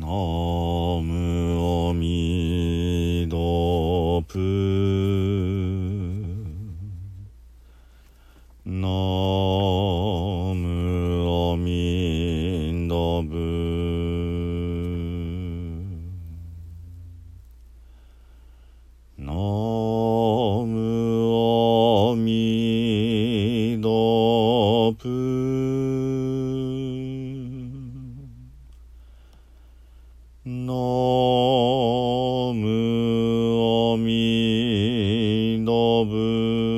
南無阿弥陀仏みのぶ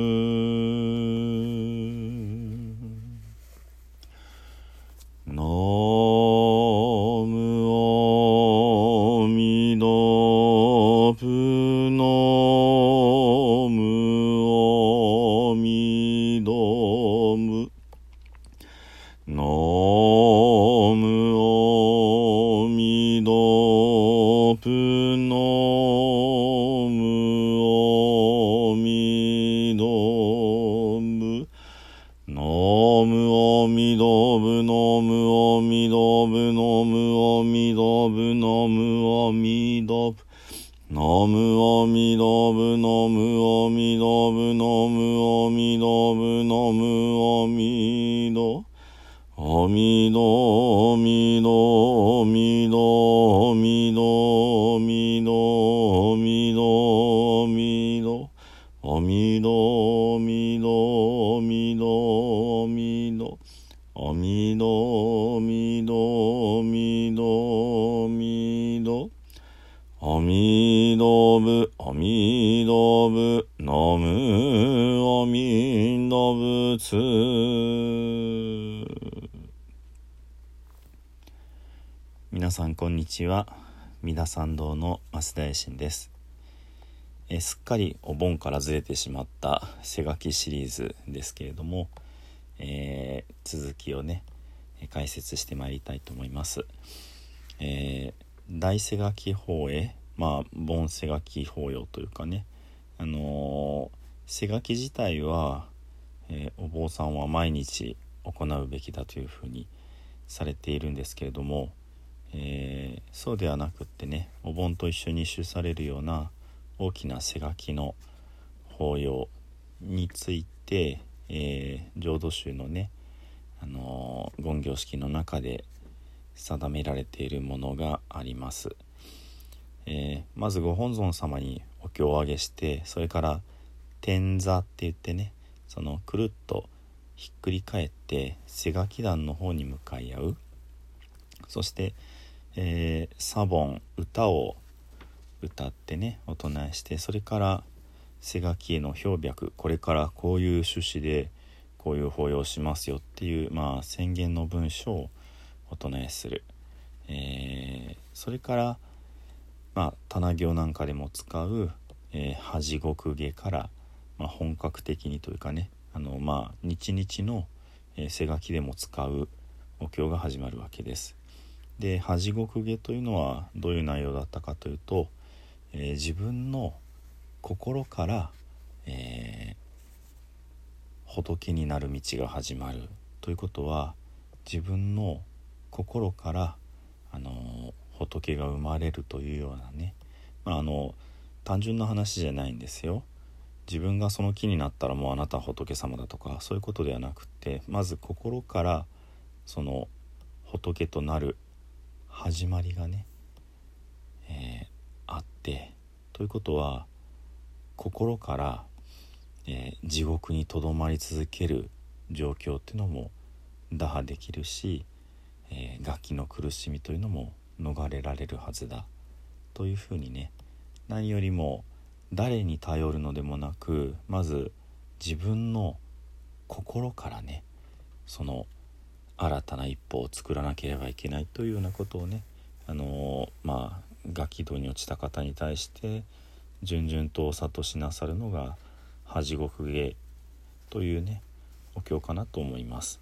ナムアミダブナムアミダブナムアミダブナムアミダアミダアミダアミダアミダアミダアミダアミダアミダアミダアミダアミダアミダアミダアミダアミダアミダブアミダブナムアミダブツ皆さんこんにちは。三田参道の増田衛進です。えすっかりお盆からずれてしまった背書きシリーズですけれども、えー続きをね解説してまいりたいと思います、えー大背書き法へまあ盆背書き法要というかね。あのー背書き自体は、えーお坊さんは毎日行うべきだというふうにされているんですけれども、えーそうではなくってねお盆と一緒に主されるような大きな背書きの法要について、えー浄土宗のね、あのー言行式の中で定められているものがあります、えーまずご本尊様にお経をあげしてそれから天座って言ってねそのくるっとひっくり返って背書き団の方に向かい合う。そして、えー、サボン歌を歌ってねお唱えしてそれから背書きへの評白これからこういう趣旨でこういう法要しますよっていう、まあ、宣言の文書をお唱えする、えーそれから、まあ、棚行なんかでも使う、えー恥獄下から、まあ、本格的にというかねあの、まあ、日々の、えー背書きでも使うお経が始まるわけです。で恥獄下というのはどういう内容だったかというと、えー自分の心から、えー仏になる道が始まるということは自分の心から、あの仏が生まれるというようなね、まあ、あの単純な話じゃないんですよ。自分がその気になったらもうあなたは仏様だとかそういうことではなくってまず心からその仏となる始まりがね、えーあってということは心から、えー地獄にとどまり続ける状況っていうのも打破できるし、えー、楽器の苦しみというのも逃れられるはずだというふうにね何よりも誰に頼るのでもなくまず自分の心からねその新たな一歩を作らなければいけないというようなことをねあのーまあガキ道に落ちた方に対して順々とお諭しなさるのが恥獄芸というねお経かなと思います。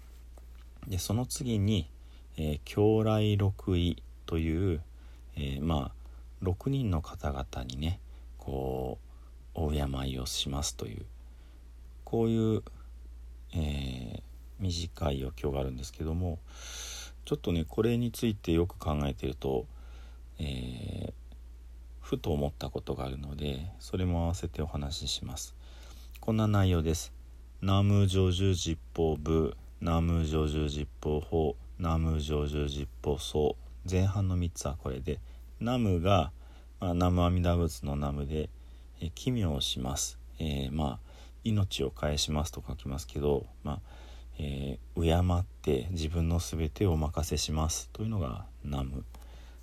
でその次に、えー教来六位という、えーまあ6人の方々にねこうお敬いをしますというこういう、えー短いお経があるんですけどもちょっとねこれについてよく考えてるとえ、ふと思ったことがあるのでそれも合わせてお話しします。こんな内容です。南無常住実法部南無常住実法法。南無常住実法僧前半の3つはこれで南無が、まあ、南無阿弥陀仏の南無で、え奇妙をします、えー、まあ命を返しますと書きますけど、まあえー、敬って自分の全てをお任せします。というのが南無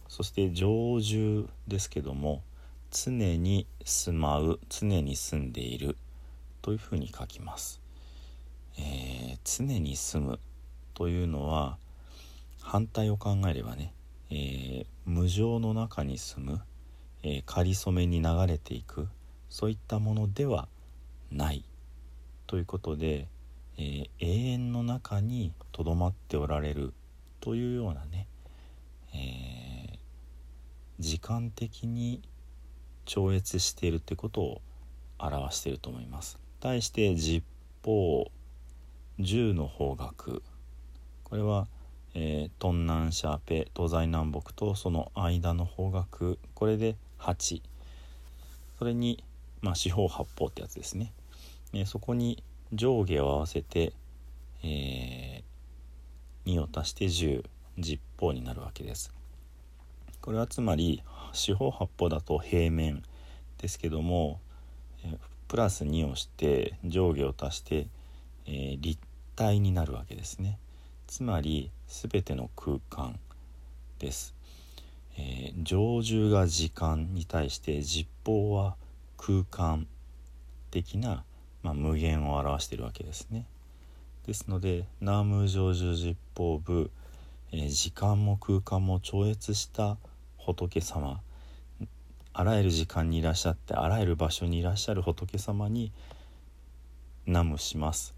そして常住ですけども常に住まう常に住んでいるというふうに書きます、えー、常に住むというのは反対を考えればね、えー、無常の中に住む、えー、仮初めに流れていくそういったものではないということで、えー、永遠の中にとどまっておられるというようなね、え、時間的に超越しているってことを表していると思います。対して実法十の方角これは、えー、東南シャーペ東西南北とその間の方角これで8それに、まあ、四方八方ってやつですね、えー、そこに上下を合わせて、えー、2を足して10十方になるわけです。これはつまり四方八方だと平面ですけども、えー、プラス2をして上下を足して、え、立体になるわけですね。つまり全ての空間です、えー、常住が時間に対して実法は空間的な、まあ、無限を表しているわけですね。ですので南無常住実法部、えー、時間も空間も超越した仏様あらゆる時間にいらっしゃってあらゆる場所にいらっしゃる仏様に南無します。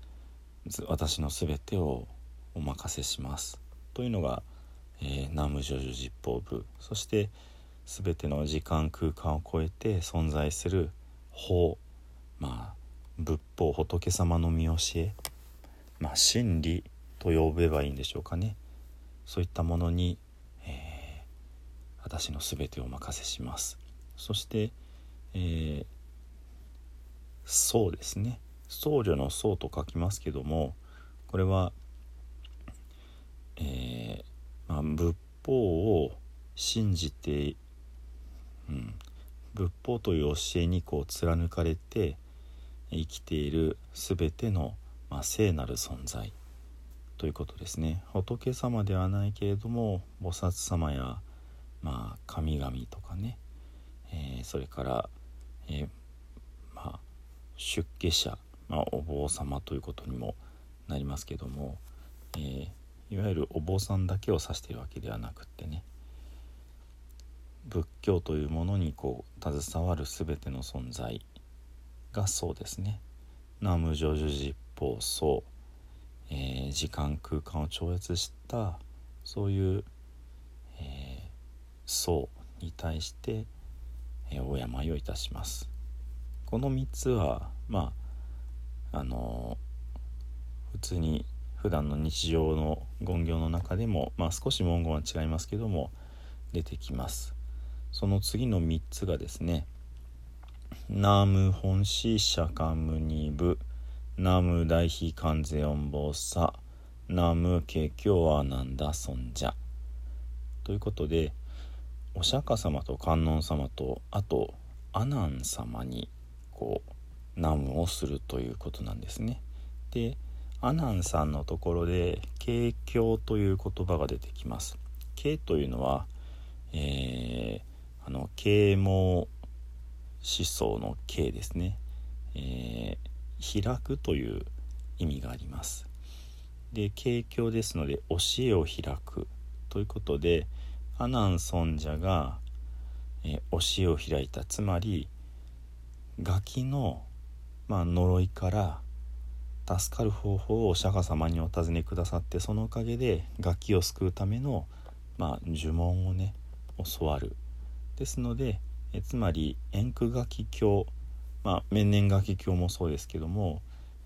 私の全てをお任せします。というのが、えー、南無常住実法部。そして全ての時間空間を超えて存在する法まあ仏法仏様の見教えまあ真理と呼べばいいんでしょうかね。そういったものに、えー、私の全てをお任せします。そして、えー、僧ですね。僧侶の僧と書きますけどもこれは、えー、まあ、仏法を信じて、うん、仏法という教えにこう貫かれて生きている全ての、まあ、聖なる存在ということですね。仏様ではないけれども菩薩様や、まあ、神々とかねえー、それから、えー、まあ、出家者、まあ、お坊様ということにもなりますけども、えー、いわゆるお坊さんだけを指しているわけではなくってね仏教というものにこう携わる全ての存在がそうですね。南無常寿実法僧、えー、時間空間を超越したそういう、えー、僧に対してえお病をいたします。この3つはまああの普通に普段の日常の言行の中でも、まあ、少し文言は違いますけども出てきますその次の3つがですねナム本師釈迦無二部ナム大悲観世音菩薩ナム慶教アナンダ尊者ということでお釈迦様と観音様とあと阿南様にこう南無をするということなんですね。で阿南さんのところで「景教」という言葉が出てきます。景というのは、えー、あの啓蒙思想の啓ですね、えー、開くという意味があります。で景教ですので教えを開くということで阿南尊者が、え教えを開いたつまりガキの、まあ、呪いから助かる方法をお釈迦様にお尋ねくださってそのおかげでガキを救うための、まあ、呪文をね教わる。ですのでえつまり円空ガキ教まあ面々ガキ教もそうですけども、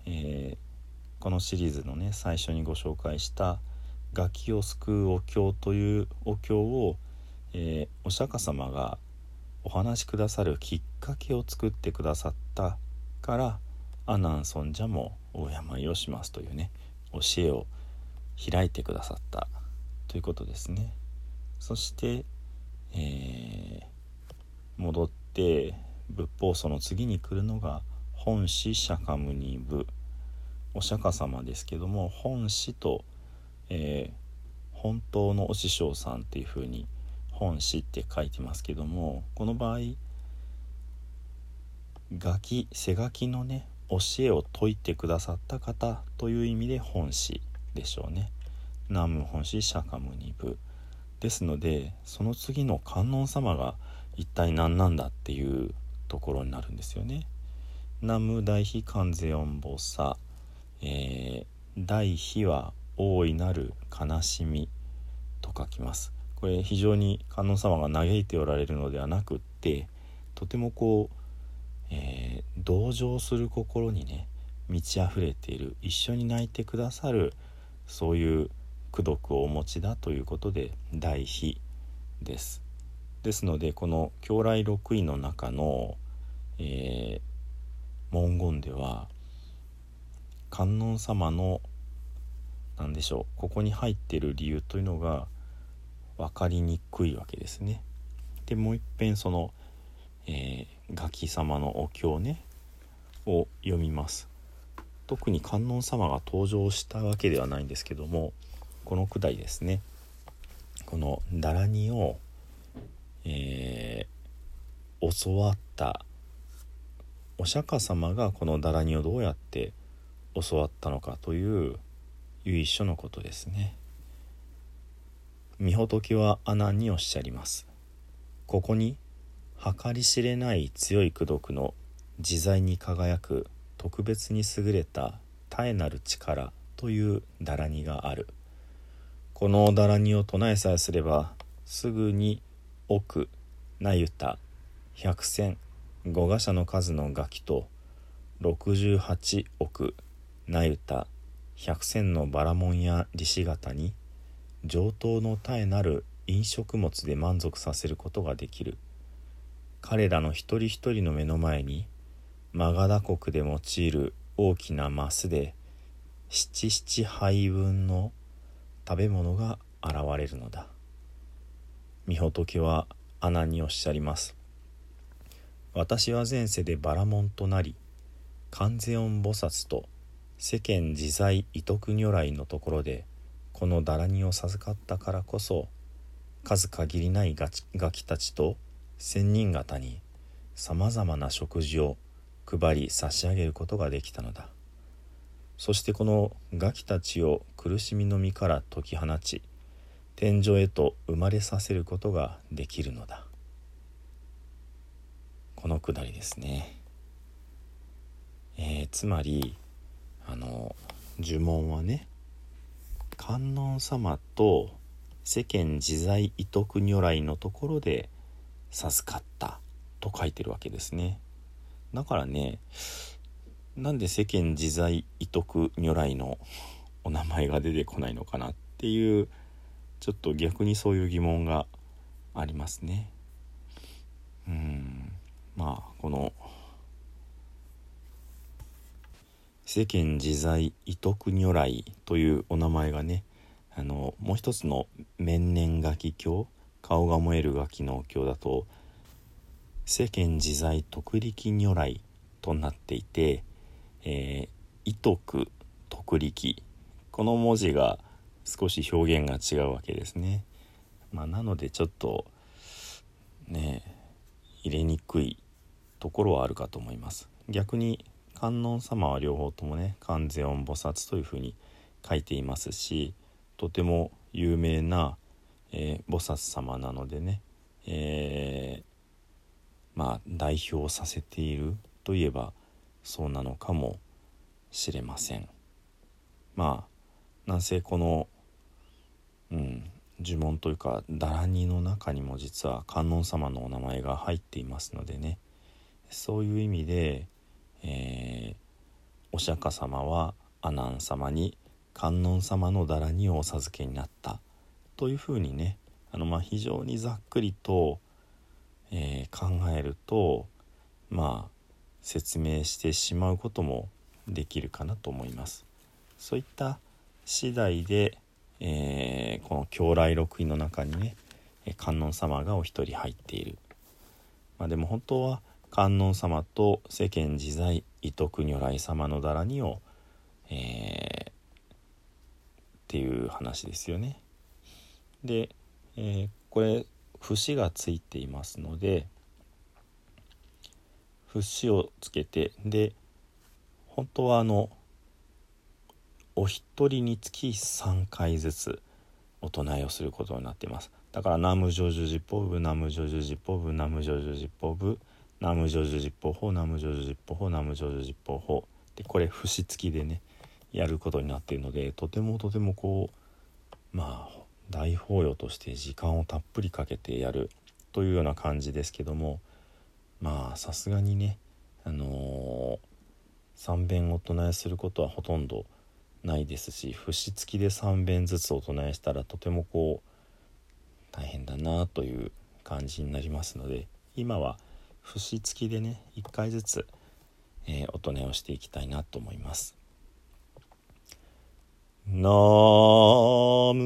えー、このシリーズのね最初にご紹介した「ガキを救うお経というお経を、えー、お釈迦様がお話しくださるきっかけを作ってくださったから阿南尊者も大病をしますというね教えを開いてくださったということですね。そして、えー、戻って仏法祖の次に来るのが本師釈迦牟尼部。お釈迦様ですけども本師と、えー、本当のお師匠さんっていうふうに本師って書いてますけどもこの場合ガキ背書きのね教えを説いてくださった方という意味で本師でしょうね南無本師釈迦牟尼部ですのでその次の観音様が一体何なんだっていうところになるんですよね。南無大悲観世音菩薩、えー、大悲は大いなる悲しみと書きます。これ非常に観音様が嘆いておられるのではなくってとてもこう、えー、同情する心にね満ち溢れている一緒に泣いてくださるそういう功徳をお持ちだということで大悲ですですのでこの経来六位の中の、えー、文言では観音様の何でしょうここに入ってる理由というのが分かりにくいわけですね。でもう一遍その、えー、ガキ様のお経ねを読みます。特に観音様が登場したわけではないんですけどもこのくだりですねこの「だらに」をえー、教わったお釈迦様がこのだらにをどうやって教わったのかという由緒のことですね。御仏は阿南におっしゃります。ここに計り知れない強い功徳の自在に輝く特別に優れた絶えなる力というだらにがある。このだらにを唱えさえすればすぐに億那由他百千五賀社の数の楽器と68億那由他百千のバラモンや利子型に上等の絶えなる飲食物で満足させることができる彼らの一人一人の目の前にマガダ国で用いる大きなマスで七七杯分の食べ物が現れるのだ。御仏は阿南におっしゃります私は前世でバラモンとなり観世音菩薩と世間自在異徳如来のところでこのだらにを授かったからこそ数限りないガキたちと仙人方にさまざまな食事を配り差し上げることができたのだ。そしてこのガキたちを苦しみの身から解き放ち天井へと生まれさせることができるのだ。このくだりですね、えー、つまりあの呪文はね観音様と世間自在異徳如来のところで授かったと書いてるわけですねだからねなんで世間自在異徳如来のお名前が出てこないのかなっていうちょっと逆にそういう疑問がありますね。うんまあこの世間自在異徳如来というお名前がねあのもう一つの面々書き経顔が燃える書きの経だと世間自在徳力如来となっていて、えー、異徳徳力この文字が少し表現が違うわけですね。まあ、なのでちょっとね入れにくいところはあるかと思います。逆に観音様は両方ともね観世音菩薩というふうに書いていますしとても有名な、えー、菩薩様なのでね、えー、まあ代表させているといえばそうなのかもしれません。まあなんせこのうん呪文というかだらにの中にも実は観音様のお名前が入っていますのでねそういう意味で、えー、お釈迦様は阿南様に観音様のだらにをお授けになったというふうにねあのまあ非常にざっくりと、えー、考えるとまあ説明してしまうこともできるかなと思います。そういった次第で、えー、この狂来六位の中にね観音様がお一人入っている。まあ、でも本当は観音様と世間自在伊徳如来様のだらにを、えー、っていう話ですよね。で、えー、これ節がついていますので節をつけてで本当はあのお一人につき3回ずつお唱えをすることになっています。だから南無常住実法部南無常住実法部南無常住実法部南無常住実法法南無常住実法法南無常住実法法でこれ節付きでねやることになっているのでとてもとてもこうまあ大法要として時間をたっぷりかけてやるというような感じですけどもまあさすがにねあのー、3遍お唱えすることはほとんどないですし節付きで3遍ずつお唱えしたらとてもこう大変だなという感じになりますので今は節付きでね1回ずつ、えー、お唱えをしていきたいなと思います。ナム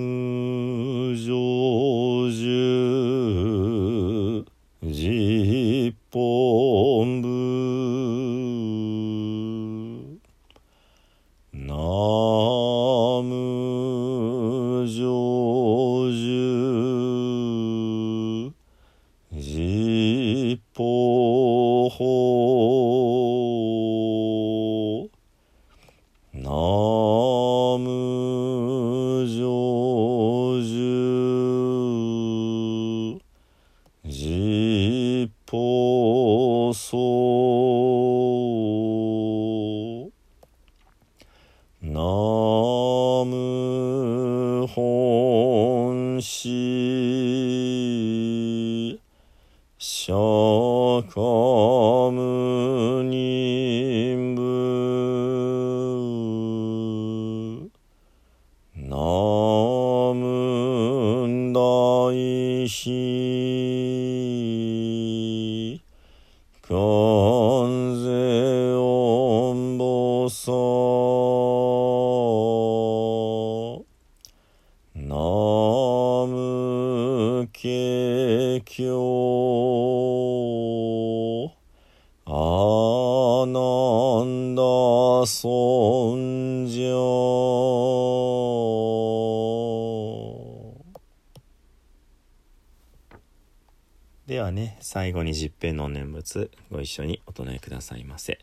ジョジュジポンブナムジョジュジポホ Go. ではね最後に十遍の念仏ご一緒にお唱えくださいませ。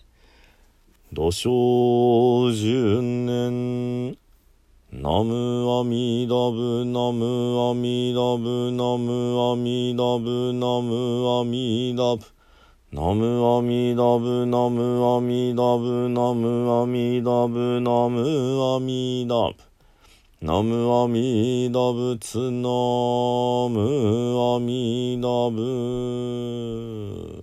土生十年。ナムアミダブナムアミダブナムアミダブナムアミダブ。ナムアミダブナムアミダブナムアミダブナムアミダブ。ナムアミダブツナムアミダブ